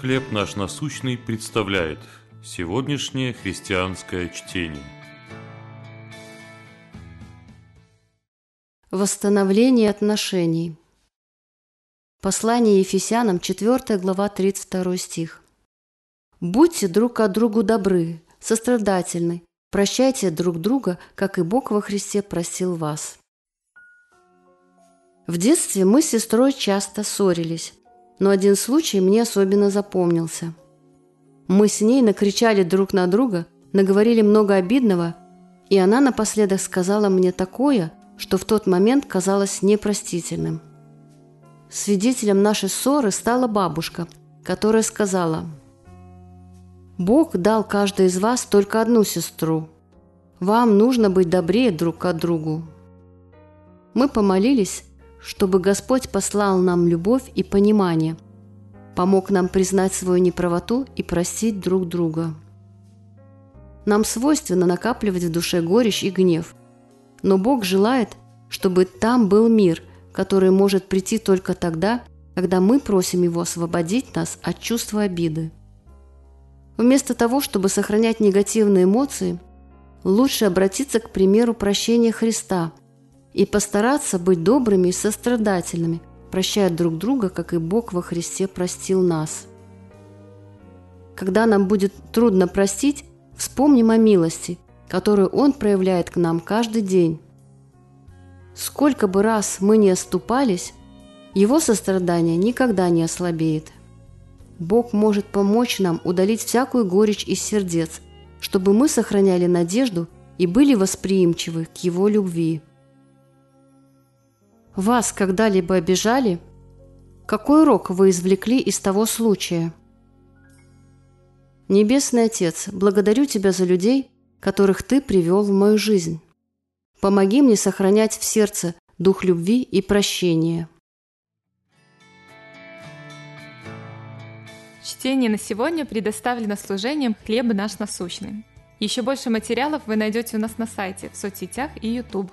«Хлеб наш насущный» представляет сегодняшнее христианское чтение. Восстановление отношений. Послание Ефесянам, 4 глава, 32 стих. «Будьте друг от другу добры, сострадательны, прощайте друг друга, как и Бог во Христе просил вас». В детстве мы с сестрой часто ссорились, но один случай мне особенно запомнился. Мы с ней накричали друг на друга, наговорили много обидного, и она напоследок сказала мне такое, что в тот момент казалось непростительным. Свидетелем нашей ссоры стала бабушка, которая сказала, «Бог дал каждой из вас только одну сестру. Вам нужно быть добрее друг к другу». Мы помолились, чтобы Господь послал нам любовь и понимание, помог нам признать свою неправоту и простить друг друга. Нам свойственно накапливать в душе горечь и гнев, но Бог желает, чтобы там был мир, который может прийти только тогда, когда мы просим Его освободить нас от чувства обиды. Вместо того, чтобы сохранять негативные эмоции, лучше обратиться к примеру прощения Христа – и постараться быть добрыми и сострадательными, прощая друг друга, как и Бог во Христе простил нас. Когда нам будет трудно простить, вспомним о милости, которую Он проявляет к нам каждый день. Сколько бы раз мы не оступались, Его сострадание никогда не ослабеет. Бог может помочь нам удалить всякую горечь из сердец, чтобы мы сохраняли надежду и были восприимчивы к Его любви. Вас когда-либо обижали? Какой урок вы извлекли из того случая? Небесный Отец, благодарю Тебя за людей, которых Ты привел в мою жизнь. Помоги мне сохранять в сердце дух любви и прощения. Чтение на сегодня предоставлено служением «Хлеб наш насущный». Еще больше материалов вы найдете у нас на сайте, в соцсетях и YouTube.